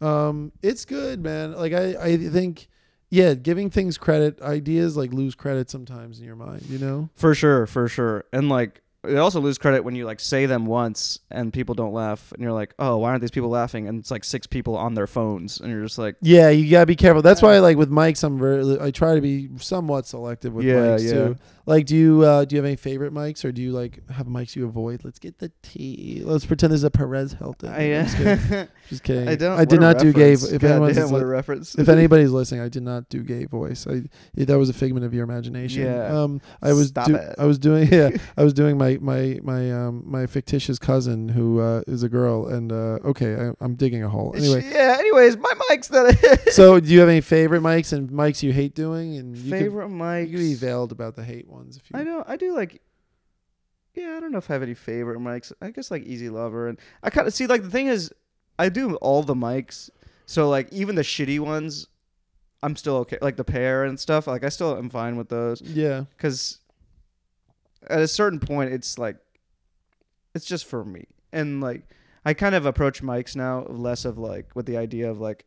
um, it's good, man. Like I, I think, yeah, giving things credit, ideas like lose credit sometimes in your mind. You know? For sure, for sure, and like. They also lose credit when you like say them once and people don't laugh, and you're like, "Oh, why aren't these people laughing?" And it's like six people on their phones, and you're just like, Yeah, you gotta be careful. That's why, like with mics, I'm very. I try to be somewhat selective with Yeah, mics yeah. too. Like, do you uh, do you have any favorite mics, or do you like have mics you avoid? Let's get the tea. Let's pretend there's a Perez Hilton. I, just kidding. [LAUGHS] Just kidding. I don't. I did not do gay. If God anyone's damn, what a reference. if [LAUGHS] anybody's listening, I did not do gay voice. I that was a figment of your imagination. Yeah. Um, I was Stop do- it. I was doing [LAUGHS] yeah. I was doing my my my um my fictitious cousin who uh, is a girl, and uh, okay, I, I'm digging a hole. Anyway, yeah. Anyways, my mic's that. [LAUGHS] so do you have any favorite mics and mics you hate doing? And you favorite could, mics. you could be veiled about the hate ones if you. I don't. I do like. Yeah, I don't know if I have any favorite mics. I guess like Easy Lover, and I kind of see like the thing is, I do all the mics, so like even the shitty ones, I'm still okay. Like the pair and stuff, like I still am fine with those Yeah. because at a certain point, it's like, it's just for me, and like I kind of approach mics now less of like with the idea of like.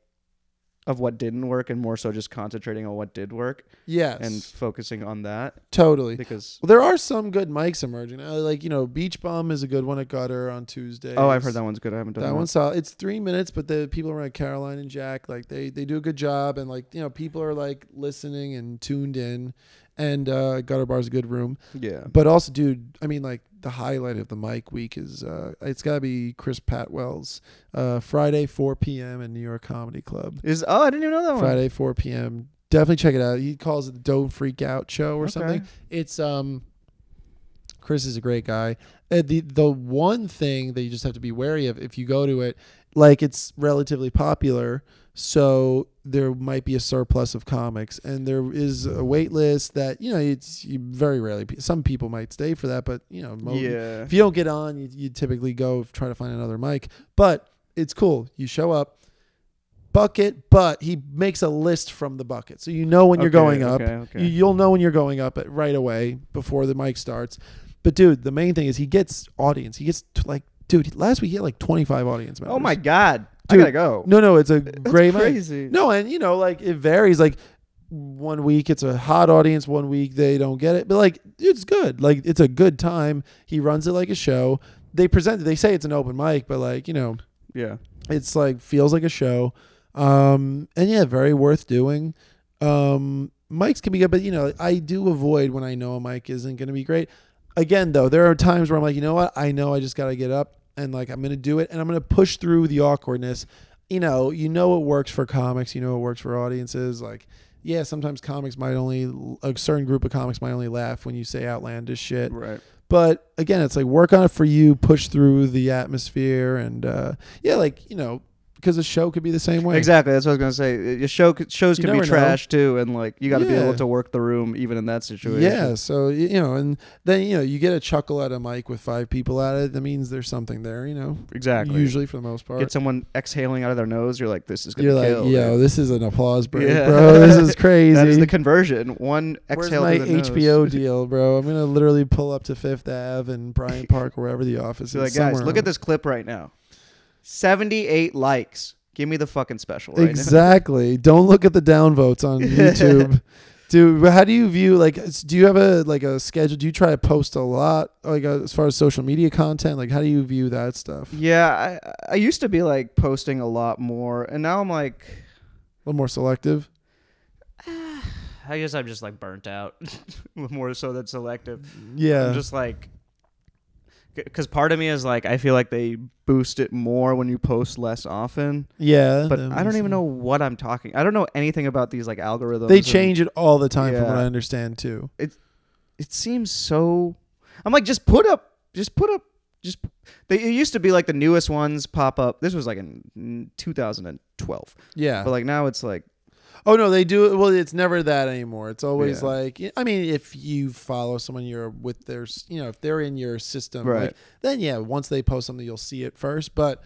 Of what didn't work, and more so just concentrating on what did work Yes. and focusing on that totally. because Well, there are some good mics emerging. Like you know, Beach Bum is a good one at Gutter on Tuesday. oh, I've heard that one's good. I haven't done That that, one's solid. It's three minutes, but the people around Caroline and Jack, like they they do a good job, and like you know, people are like listening and tuned in, and uh, Gutter Bar's a good room. Yeah. But also, dude, I mean, like the highlight of the mic week is uh, it's got to be Chris Patwell's uh, Friday 4 p.m. in New York Comedy Club. Is oh I didn't even know that one. Friday 4 p.m. Definitely check it out. He calls it the Don't Freak Out Show or Okay. something. It's um, Chris is a great guy. Uh, the the one thing that you just have to be wary of if you go to it, like it's relatively popular, so there might be a surplus of comics, and there is a wait list that you know it's you very rarely. Some people might stay for that, but you know, Yeah. if you don't get on, you, you typically go try to find another mic. But it's cool. You show up, bucket, but he makes a list from the bucket, so you know when you're Okay, going up. okay, okay. You, you'll know when you're going up right away before the mic starts. But dude, the main thing is he gets audience. He gets like, dude, last week he had like 25 audience oh members. Oh my god. Dude, I gotta go. No, no, it's a That's great mic. crazy. No, and you know, like it varies. Like one week it's a hot audience, one week they don't get it. But like it's good. Like it's a good time. He runs it like a show. They present it, they say it's an open mic, but like, you know, Yeah. it's like feels like a show. Um and yeah, very worth doing. Um mics can be good, but you know, I do avoid when I know a mic isn't gonna be great. again though, there are times where I'm like, you know what? I know I just got to get up and like I'm gonna do it, and I'm gonna push through the awkwardness. You know, you know it works for comics. You know it works for audiences. Like, yeah, sometimes comics might only a certain group of comics might only laugh when you say outlandish shit. Right. But again, it's like work on it for you, push through the atmosphere, and uh, yeah, like you know, because a show could be the same way. Exactly. That's what I was gonna say. Your show shows You can be never know. trash too, and like you got to be able to work the room even in that situation. Yeah, so you know, and then you know, you get a chuckle at a mic with five people at it. That means there's something there. You know, Exactly. usually for the most part. Get someone exhaling out of their nose. You're like, this is gonna You're kill. like, yo, dude. this is an applause break, Yeah. bro. This is crazy. [LAUGHS] that is the conversion. One exhale. Where's my the nose. HBO [LAUGHS] deal, bro? I'm gonna literally pull up to Fifth Ave and Bryant Park, wherever the office You're is. like, guys, look at this clip right now. Seventy-eight likes. Give me the fucking special right. Exactly. Don't look at the downvotes on [LAUGHS] YouTube. Dude, how do you view like? Do you have a like a schedule? Do you try to post a lot, like uh, as far as social media content? Like, how do you view that stuff? Yeah, I I used to be like posting a lot more, and now I'm like, a little more selective. [SIGHS] I guess I'm just like burnt out, [LAUGHS] more so than selective. Yeah. I'm just like, because part of me is like, I feel like they boost it more when you post less often. yeah. But I don't even sense. know what I'm talking. I don't know anything about these like algorithms. They and change it all the time, from what I understand too. It it seems so. I'm like, just put up, just put up, just. They it used to be like the newest ones pop up. This was like in mm, 2012, Yeah. but like now it's like Oh no, they do. Well, it's never that anymore. It's always Yeah. like, I mean, if you follow someone, you're with their, you know, if they're in your system, Right. like, then yeah, once they post something, you'll see it first. But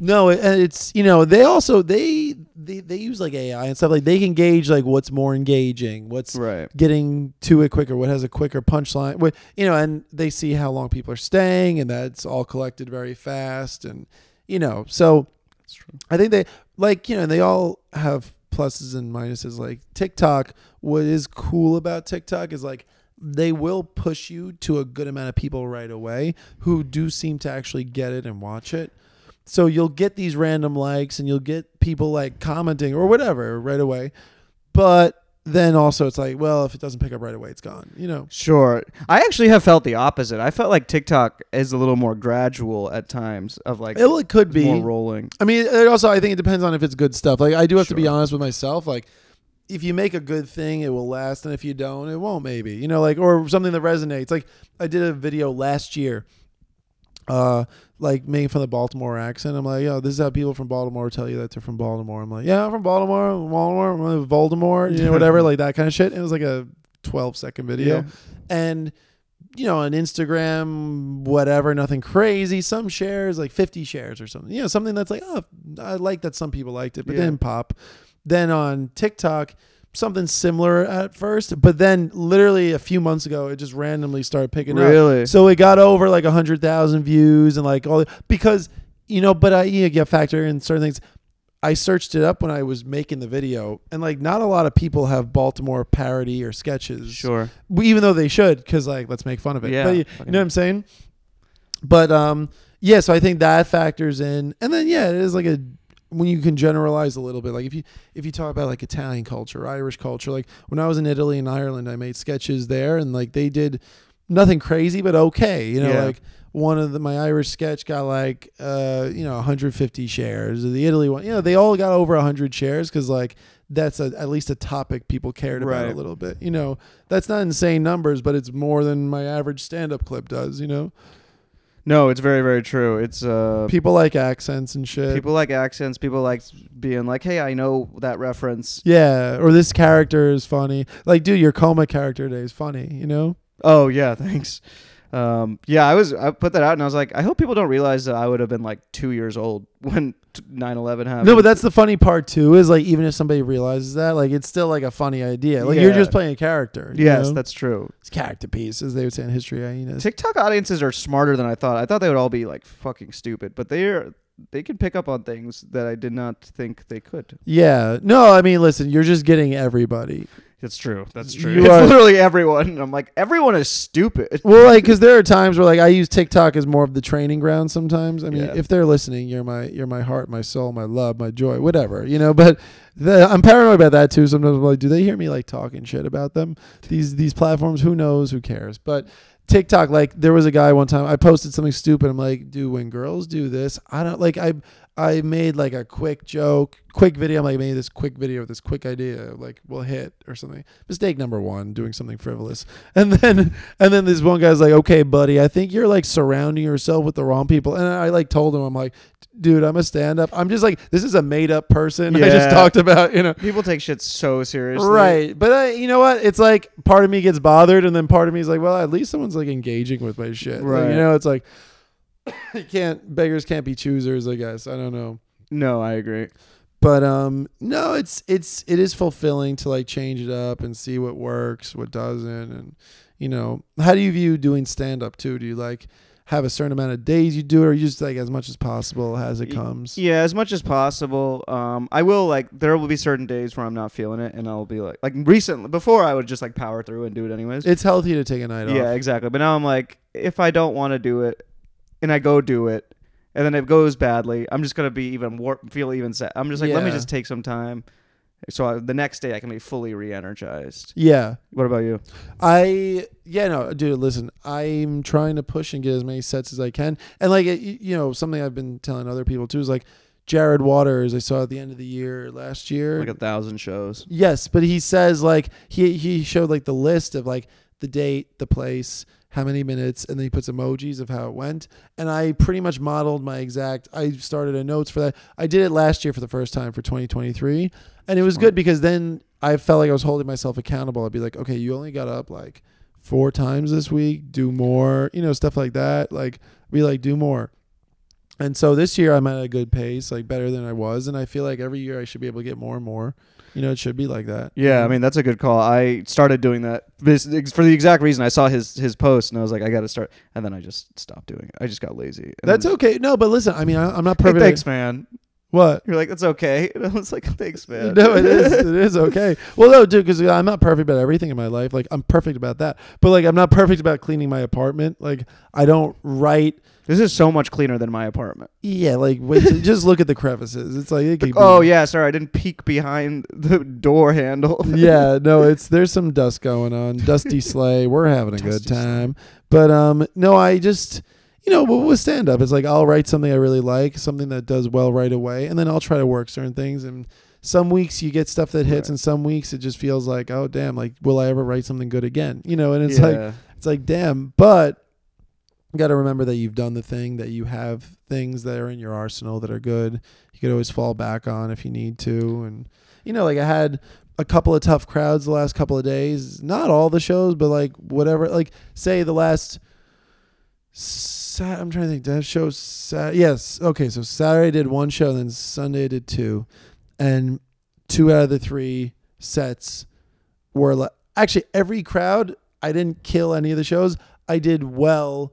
no, it, it's you know, they also they they they use like AI and stuff. Like they can gauge like what's more engaging, what's right. getting to it quicker, what has a quicker punchline, what you know, and they see how long people are staying, and that's all collected very fast, and you know, so. I think they like you know they all have pluses and minuses. Like TikTok, what is cool about TikTok is like they will push you to a good amount of people right away who do seem to actually get it and watch it. So you'll get these random likes and you'll get people like commenting or whatever right away. But then also it's like, well, if it doesn't pick up right away, it's gone. You know. Sure. I actually have felt the opposite. I felt like TikTok is a little more gradual at times of like It, well, it could be. more rolling. I mean, it also I think it depends on if it's good stuff. Like I do have to be honest with myself. Like if you make a good thing, it will last, and if you don't, it won't. Maybe you know, like or something that resonates. Like I did a video last year, uh, like making fun of the Baltimore accent. I'm like, yo, this is how people from Baltimore tell you that they're from Baltimore. I'm like, yeah, I'm from Baltimore, Baltimore, I'm Voldemort, you know, whatever, like that kind of shit. It was like a 12 second video, Yeah. and you know, on Instagram, whatever, nothing crazy. Some shares, like 50 shares or something. You know, something that's like, oh, I like that some people liked it, but Yeah. didn't pop. Then on TikTok, something similar at first, but then literally a few months ago, it just randomly started picking up. Really? So it got over like a hundred thousand views and like all the, because you know, but I you get factor in certain things. I searched it up when I was making the video, and like not a lot of people have Baltimore parody or sketches Sure. even though they should because like let's make fun of it Yeah, but you, you know what i'm saying but um yeah so i think that factors in and then yeah it is like a when you can generalize a little bit like if you if you talk about like italian culture irish culture like when i was in italy and ireland i made sketches there and like they did nothing crazy but okay you know Yeah. like one of the my irish sketch got like uh you know 150 shares the italy one you know they all got over 100 shares because like that's a, at least a topic people cared about a little bit you know? That's not insane numbers but it's more than my average stand-up clip does you know No, it's very very true. It's uh people like accents and shit people like accents, people like being like, "Hey, I know that reference." yeah or this character is funny like dude your coma character today is funny you know Oh yeah, thanks. Um, yeah, I was I put that out and I was like, I hope people don't realize that I would have been like two years old [LAUGHS] when t- 9/11 happened. no but that's the funny part too is like even if somebody realizes that like it's still like a funny idea like you're just playing a character yes, know? that's true. it's character piece as they would say in history hyenas TikTok audiences are smarter than I thought. I thought they would all be like fucking stupid, but they're they can pick up on things that I did not think they could. Yeah. No, I mean, listen, you're just getting everybody. That's true. That's true. It's are- literally everyone. And I'm like, everyone is stupid. [LAUGHS] Well, like, because there are times where like I use TikTok as more of the training ground. Sometimes, I mean, Yeah. if they're listening, you're my you're my heart, my soul, my love, my joy, whatever, you know. But the, I'm paranoid about that too. Sometimes I'm like, do they hear me like talking shit about them? These these platforms, who knows? Who cares? But TikTok, like there was a guy one time I posted something stupid. I'm like, dude, when girls do this, I don't like I I made like a quick joke, quick video. I'm like, made this quick video with this quick idea, like will hit or something. Mistake number one, doing something frivolous. [LAUGHS] And then and then this one guy's like, okay, buddy, I think you're like surrounding yourself with the wrong people. And I like told him, I'm like, dude, I'm a stand up. I'm just like, this is a made up person. I just talked about, you know. People take shit so seriously. Right. But I, you know what? It's like part of me gets bothered and then part of me is like, well, at least someone's like engaging with my shit. Like, Right. you know, it's like [COUGHS] you can't beggars can't be choosers, I guess. I don't know. No, I agree. But um no, it's it's it is fulfilling to like change it up and see what works, what doesn't and you know, how do you view doing stand up too? Do you like have a certain amount of days you do it or you just like as much as possible as it comes? Yeah, as much as possible. Um, I will like there will be certain days where I'm not feeling it, and I'll be like like recently before I would just like power through and do it anyways. It's healthy to take a night yeah, off. Yeah exactly. But now I'm like, if I don't want to do it, and I go do it, and then it goes badly, I'm just gonna be even war- feel even sad. I'm just like, let me Yeah. just take some time, so I, the next day I can be fully re-energized. Yeah. What about you? I yeah no dude listen I'm trying to push and get as many sets as I can and like it, you know something I've been telling other people too is like Jared Waters I saw at the end of the year last year Like a thousand shows. yes but he says like he he showed like the list of like the date the place how many minutes and then he puts emojis of how it went and I pretty much modeled my exact I started a notes for that I did it last year for the first time for 2023 and it was Smart. good because then I felt like I was holding myself accountable. I'd be like, okay, you only got up like four times this week. Do more, you know, stuff like that. Like, be like, do more. And so this year I'm at a good pace, like better than I was, and I feel like every year I should be able to get more and more. You know, it should be like that. Yeah, I mean that's a good call. I started doing that for the exact reason I saw his his post and I was like, I got to start, and then I just stopped doing it. I just got lazy. That's okay. No, but listen, I mean, I, I'm not Hey, perfect. thanks, man. What? You're like, that's okay. [LAUGHS] And I was like, thanks, man. No, it is. [LAUGHS] It is okay. Well, no, dude, because I'm not perfect about everything in my life. Like, I'm perfect about that, but like, I'm not perfect about cleaning my apartment. Like, I don't write This is so much cleaner than my apartment. Yeah, like wait, [LAUGHS] till- just look at the crevices. It's like it could be- Oh yeah, sorry, I didn't peek behind the door handle. yeah. No, it's there's some dust going on. Dusty sleigh. We're having a good Dusty sleigh. time. But um, no, I just you know with stand up, it's like I'll write something I really like, something that does well right away, and then I'll try to work certain things. And some weeks you get stuff that hits, Right. and some weeks it just feels like oh damn, like will I ever write something good again? You know, and it's like it's like damn, but you got to remember that you've done the thing that you have things that are in your arsenal that are good. You could always fall back on if you need to, and you know, like I had a couple of tough crowds the last couple of days. Not all the shows, but like whatever. Like say the last. Sat- I'm trying to think. Did I have? Sat- yes. Okay. So Saturday I did one show, then Sunday I did two, and two out of the three sets were like actually every crowd. I didn't kill any of the shows. I did well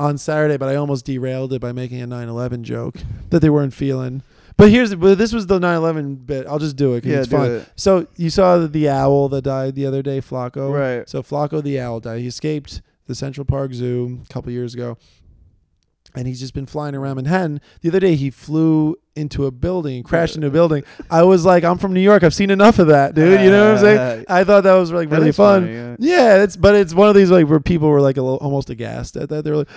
on Saturday, but I almost derailed it by making a 9/11 joke that they weren't feeling. But here's but this was the 9/11 bit. I'll just do it. Yeah, it's do fun. it. So you saw the owl that died the other day, Flaco. Right. So Flaco the owl died. He escaped the Central Park Zoo a couple years ago, and he's just been flying around Manhattan. The other day, he flew into a building, crashed into a building. I was like, I'm from New York. I've seen enough of that, dude. You know what I'm saying? Uh, I thought that was like really fun. funny, yeah. Yeah, it's but it's one of these like where people were like a little almost aghast at that. They were like,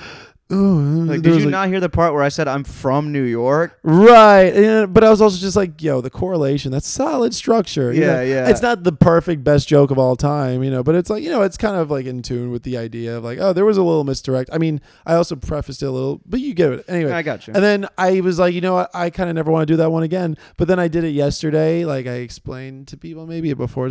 "Oh, Like, did you not hear the part where I said I'm from New York? Right, and, but I was also just like, "Yo, the correlation. That's solid structure." you Yeah, know? yeah. It's not the perfect best joke of all time, you know, but it's like you know, it's kind of like in tune with the idea of like, oh, there was a little misdirect. I mean, I also prefaced it a little, but you get it anyway. I got you. And then I was like, you know what? I kind of never want to do that one again. But then I did it yesterday. Like I explained to people maybe before.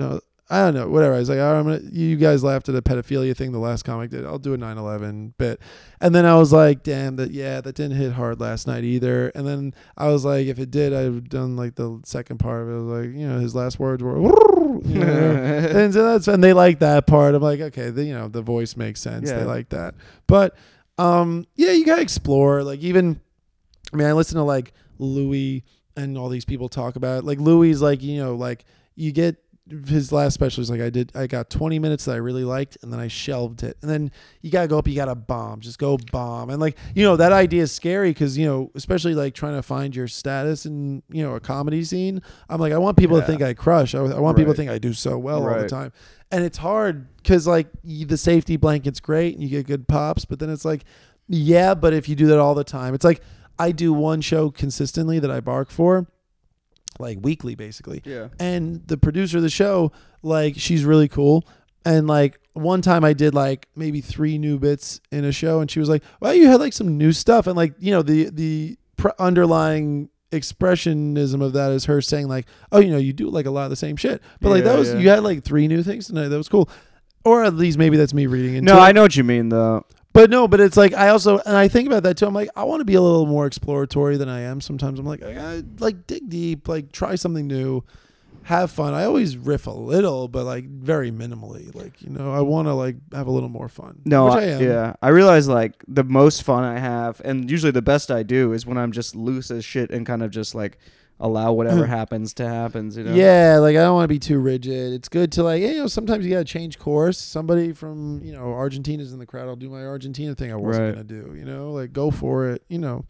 I don't know. Whatever. I was like, all right, I'm gonna. You guys laughed at a pedophilia thing the last comic did. I'll do a 9/11 bit. And then I was like, damn, that yeah, that didn't hit hard last night either. And then I was like, if it did, I'd have done like the second part of it. I was like, you know, his last words were. You know? [LAUGHS] and so that's and they like that part. I'm like, okay, the, you know, the voice makes sense. They like that. But um, yeah, you gotta explore. Like even, I mean, I listen to like Louis and all these people talk about it. like Louis, like you know, like you get his last special is like I did I got 20 minutes that I really liked and then I shelved it. And then you got to go up you got to bomb. Just go bomb. And like, you know, that idea is scary cuz you know, especially like trying to find your status in, you know, a comedy scene. I'm like I want people to think I crush. I, I want people to think I do so well all the time. And it's hard cuz like the safety blanket's great and you get good pops, but then it's like yeah, but if you do that all the time, it's like I do one show consistently that I bark for like weekly basically Yeah. and the producer of the show like she's really cool and like one time i did like maybe three new bits in a show and she was like well you had like some new stuff and like you know the the pr- underlying expressionism of that is her saying like oh you know you do like a lot of the same shit but like that was yeah. you had like three new things tonight that was cool or at least maybe that's me reading into No, it. I know what you mean though. But no, but it's like I also and I think about that too. I'm like I want to be a little more exploratory than I am. Sometimes I'm like I gotta, like dig deep, like try something new, have fun. I always riff a little, but like very minimally. Like you know, I want to like have a little more fun. No, I, I yeah. I realize like the most fun I have, and usually the best I do is when I'm just loose as shit and kind of just like allow whatever [LAUGHS] happens to happens. You know? Yeah, like I don't want to be too rigid. It's good to like, you know, sometimes you got to change course. Somebody from, you know, Argentina's in the crowd. I'll do my Argentina thing I wasn't Right. going to do, you know, like go for it, you know.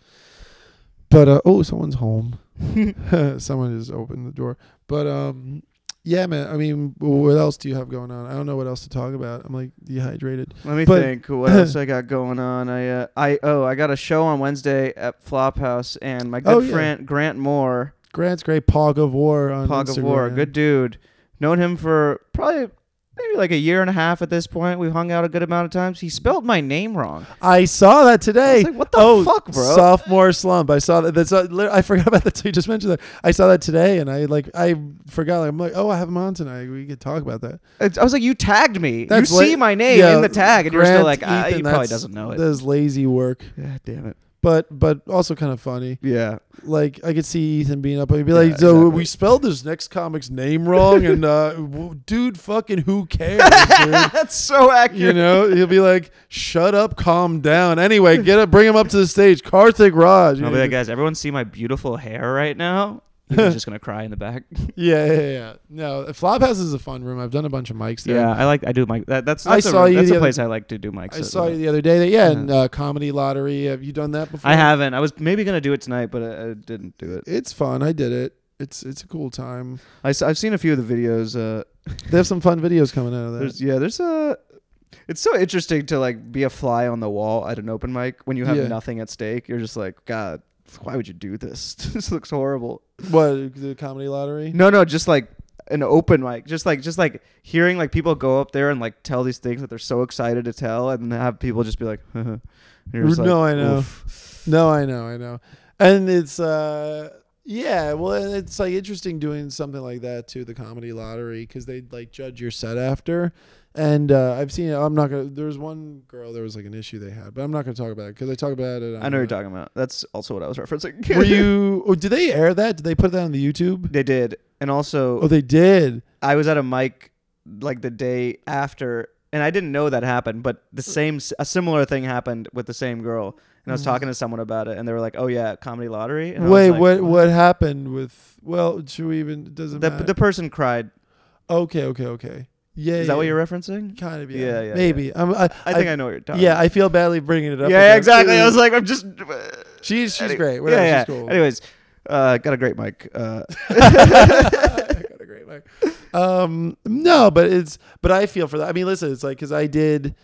But uh oh, someone's home. [LAUGHS] [LAUGHS] Someone just opened the door. But um yeah, man. I mean, what else do you have going on? I don't know what else to talk about. I'm like dehydrated. Let me But- think. What else I got going on? I uh, I oh I got a show on Wednesday at Flophouse, and my good Oh, yeah. friend Grant Moore, Grant's great Pog of War on Pog of War, good dude. Known him for probably maybe like a year and a half at this point. We've hung out a good amount of times. He spelled my name wrong. I saw that today. Like, what the oh, fuck, bro? Sophomore slump. I saw that. That's uh, I [LAUGHS] forgot about that. You just mentioned that. I saw that today, and I like I forgot. Like, I'm like, oh, I have him on tonight. We could talk about that. It's- I was like, you tagged me. That's you la- see my name Yeah, in the tag, and you're still Grant, like, ah, Ethan, he probably doesn't know it. That's lazy work, Yeah, damn it. But but also kind of funny. Yeah. Like I could see Ethan being up. He'd be Yeah, like, so exactly. we spelled this next comic's name wrong, and uh, [LAUGHS] dude, fucking who cares. [LAUGHS] That's so accurate. You know, he'll be like, "Shut up, calm down." Anyway, get up, bring him up to the stage, Karthik Raj. I'll be like, guys, everyone see my beautiful hair right now? He's [LAUGHS] just gonna cry in the back. [LAUGHS] Yeah, yeah, yeah. No, Flophouse is a fun room. I've done a bunch of mics there. yeah, I like. I do mic. That, that's, I that's a, saw you That's the a place I like to do mics. I at, saw you the other day. That yeah, Yeah. and uh, comedy lottery. Have you done that before? I haven't. I was maybe gonna do it tonight, but I, I didn't do it. It's fun. I did it. It's it's a cool time. I, have seen a few of the videos. Uh, They have some fun [LAUGHS] videos coming out of that. there's yeah, there's a. It's so interesting to like be a fly on the wall at an open mic when you have Yeah. nothing at stake. You're just like, God, why would you do this? [LAUGHS] this looks horrible. what the comedy lottery? No, no, just like an open mic, just like just like hearing like people go up there and like tell these things that they're so excited to tell, and have people just be like, [LAUGHS] you're just like, No, I know. "Oof." No, I know, I know, and it's uh yeah, well, it's like interesting doing something like that to the comedy lottery, because they like judge your set after. And uh, I've seen it. I'm not gonna. There was one girl. There was like an issue they had, but I'm not gonna talk about it because I talk about it. I know what you're uh, talking about. That's also what I was referencing. Were you? [LAUGHS] Oh, did they air that? Did they put that on the YouTube? they did, and also Oh, they did. I was at a mic like the day after, and I didn't know that happened, but the same a similar thing happened with the same girl, and I was Mhm. talking to someone about it, and they were like, "Oh yeah, comedy lottery." And I Wait, like, what? What happened with? Well, should we even? Does it The matter? the person cried. okay, okay, okay. Yeah. Is that what you're referencing? Kind of. Yeah. Yeah, yeah, Maybe. I'm, I, I think I, know what you're talking. Yeah, I feel badly bringing it up. yeah, again. exactly. I was like, I'm just. she's she's Any- great. Whatever, yeah, yeah. she's cool. Anyways, uh, got a great mic. Uh, [LAUGHS] [LAUGHS] Got a great mic. Um, no, but it's but I feel for that. I mean, listen, it's like because I did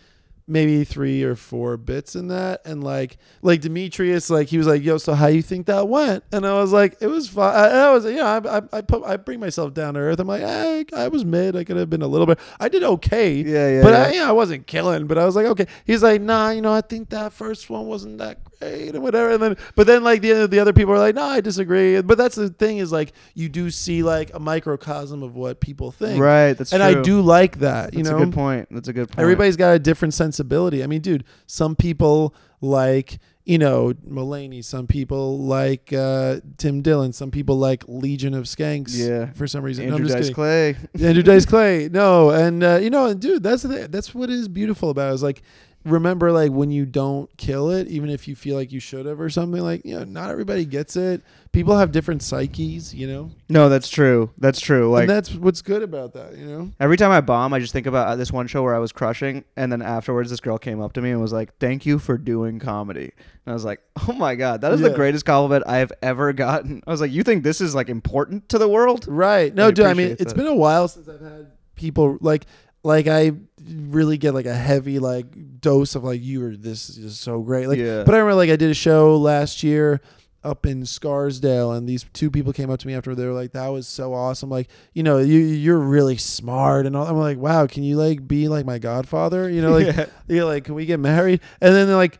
maybe three or four bits in that, and like like Demetrius, like he was like, "Yo, so how you think that went?" And I was like, "It was fine." I, I was, you know, I, I, I put I bring myself down to earth. I'm like, eh, I was mid. I could have been a little bit. I did okay. yeah, yeah. But yeah. I, yeah, I wasn't killing, but I was like, okay. He's like, nah, you know, I think that first one wasn't that great and whatever. And then, but then like the the other people are like, no, I disagree. But that's the thing is like you do see like a microcosm of what people think, right. That's and true. I do like that. You That's know, a good point. That's a good point. everybody's got a different sensibility. I mean, dude, some people like. You know, Mulaney. Some people like uh, Tim Dillon. Some people like Legion of Skanks. Yeah. For some reason. No, Andrew just Dice kidding. Clay. Andrew Dice [LAUGHS] Clay. No, and uh, you know, and dude, that's the. That's what is beautiful about. It, is like remember like when you don't kill it, even if you feel like you should have or something. Like you know, not everybody gets it. People have different psyches, you know. No, that's true. That's true. Like and that's what's good about that, you know. every time I bomb, I just think about uh, this one show where I was crushing, and then afterwards, this girl came up to me and was like, "Thank you for doing comedy." And I was like, [LAUGHS] "Oh my god, that is the greatest compliment I have ever gotten." I was like, "You think this is like important to the world?" Right. No, I dude. I mean, appreciate it's that. been a while since I've had people like like I really get like a heavy like dose of like you are this is so great. Like, yeah. but I remember like I did a show last year up in Scarsdale, and these two people came up to me after they were like, "That was so awesome!" Like, you know, you you're really smart, and all. I'm like, "Wow, can you like be like my godfather?" You know, like [LAUGHS] Yeah. you're like, "Can we get married?" And then they're like.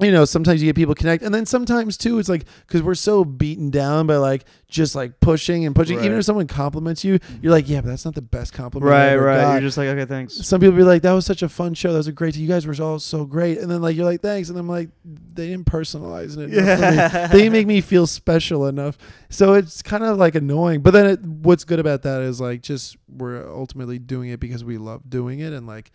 You know, sometimes you get people connect, and then sometimes too, it's like because we're so beaten down by like just like pushing and pushing. Even if someone compliments you, you're like, yeah, but that's not the best compliment. Right, ever right. got." You're just like, okay, thanks. some people be like, "That was such a fun show. That was a great. You guys were all so great." And then like you're like, "Thanks," and I'm like, "They didn't personalize it. enough for me. Yeah. [LAUGHS] They didn't make me feel special enough." So it's kind of like annoying. But then it, what's good about that is like just we're ultimately doing it because we love doing it, and like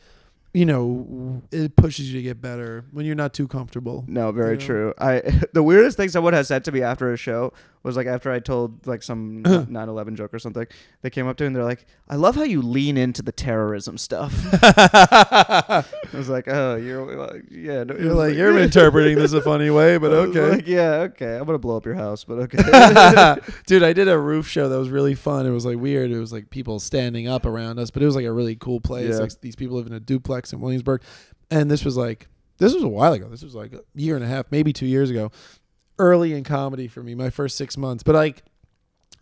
you know, it pushes you to get better when you're not too comfortable. No, very You know? true. I [LAUGHS] the weirdest thing someone has said to me after a show was like after I told like some [CLEARS THROAT] 9/11 joke or something. They came up to me and they're like, "I love how you lean into the terrorism stuff." [LAUGHS] I was like, "Oh, you're uh, yeah." No, You're like you're [LAUGHS] interpreting this a funny way, but okay. like, yeah, okay. I'm gonna blow up your house, but okay. [LAUGHS] Dude, I did a roof show that was really fun. It was like weird. It was like people standing up around us, but it was like a really cool place. Yeah. Like these people live in a duplex in Williamsburg. And this was like this was a while ago. This was like a year and a half, maybe two years ago. Early in comedy for me, my first six months. But like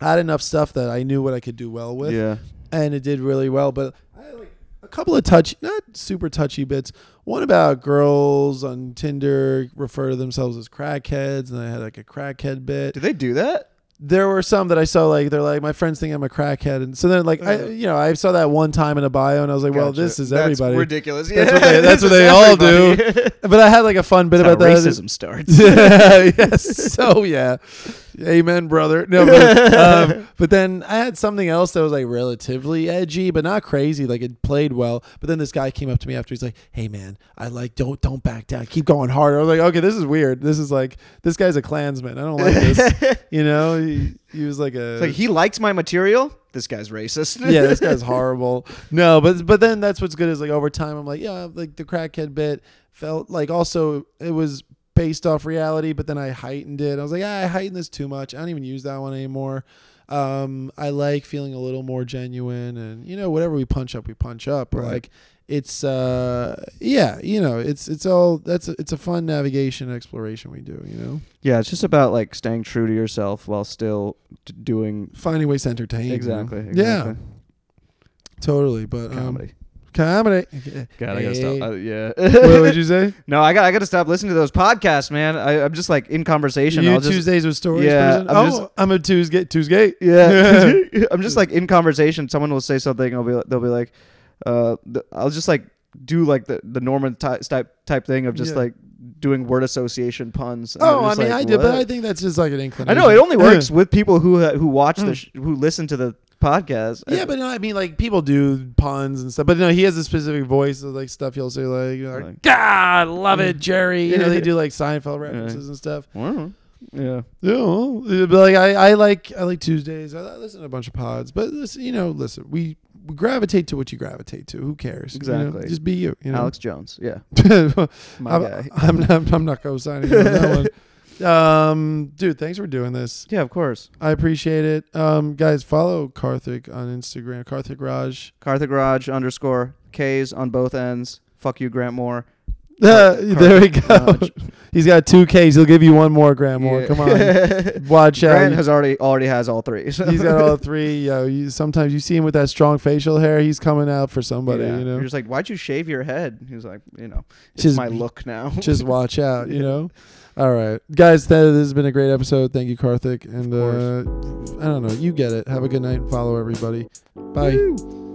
I had enough stuff that I knew what I could do well with. yeah, And it did really well. But I had like a couple of touchy not super touchy bits. One about girls on Tinder refer to themselves as crackheads, and I had like a crackhead bit did they do that? There were some that I saw like they're like my friends think I'm a crackhead, and so then like I you know I saw that one time in a bio, and I was like, well, this is That's everybody. ridiculous. That's [LAUGHS] Yeah, what they- that's what they all do. [LAUGHS] But I had like a fun bit That's about that. racism starts. [LAUGHS] yeah, yes. So yeah. Amen, brother. No, but, um, but then I had something else that was like relatively edgy, but not crazy. Like it played well. But then this guy came up to me after. He's like, "Hey, man, I like don't don't back down. Keep going harder." I was like, "Okay, this is weird. This is like this guy's a Klansman. I don't like this." you know, he, he was like a It's like he likes my material. This guy's racist. [LAUGHS] yeah, this guy's [LAUGHS] horrible. No, but but then that's what's good is like over time I'm like, yeah, like the crackhead bit felt like also it was based off reality, but then I heightened it. I was like, ah, I heightened this too much. I don't even use that one anymore. Um, I like feeling a little more genuine and you know, whatever we punch up, we punch up. Right. like it's uh yeah, you know, it's it's all that's a, it's a fun navigation exploration we do, you know. Yeah, it's just about like staying true to yourself while still d- doing Finding ways to entertain. you know? exactly. Yeah. Totally. But um, comedy. comedy. God, I gotta stop. Uh, yeah. what would you [LAUGHS] say? no, I got. I got to stop listening to those podcasts, man. I, I'm just like in conversation. you I'll just, Tuesdays with stories Yeah, person? I'm oh, just- I'm a Tuesday. Tuesday. Yeah, [LAUGHS] [LAUGHS] I'm just like in conversation. Someone will say something. I'll be. They'll be like, uh, th- I'll just like do like the the Normand ty- type type thing of just Yeah. like doing word association puns. and Oh, I'm mean, like, I did, but what? I think that's just like an inclination. I inclination. know it only works with people who uh, who watch the sh- who listen to the podcast. yeah, but no, I mean, like people do puns and stuff, but no, he has a specific voice of like stuff he'll say, like, you know, like God, love it, [LAUGHS] Jerry. You know, they do like Seinfeld references and stuff. Yeah. Yeah, well, but like I, I like I like Tuesdays. I listen to a bunch of pods, but listen, you know, listen, we gravitate to what you gravitate to. Who cares? You know? Exactly. Just be you. You know, Alex Jones. Yeah, [LAUGHS] my I'm, guy. I'm not. I'm not co-signing on that one. [LAUGHS] Um, dude, thanks for doing this. Yeah, of course. I appreciate it. Um, guys, follow Karthik on Instagram. Karthik Raj. Karthik Raj underscore K's on both ends. Fuck you, Grant Moore. Uh, [LAUGHS] there we go. He's got two Ks. He'll give you one more, Grant Moore. Yeah. Come on, [LAUGHS] watch out. Grant has already already has all three. so- [LAUGHS] He's got all three. Yo, you, sometimes you see him with that strong facial hair. He's coming out for somebody. Yeah. You know, You're just like, why'd you shave your head? He's like, you know, it's Just- my look now. just watch out. You know. All right, guys. That, this has been a great episode. Thank you, Karthik. And uh, I don't know. You get it. Have a good night. Follow everybody. Bye. Woo.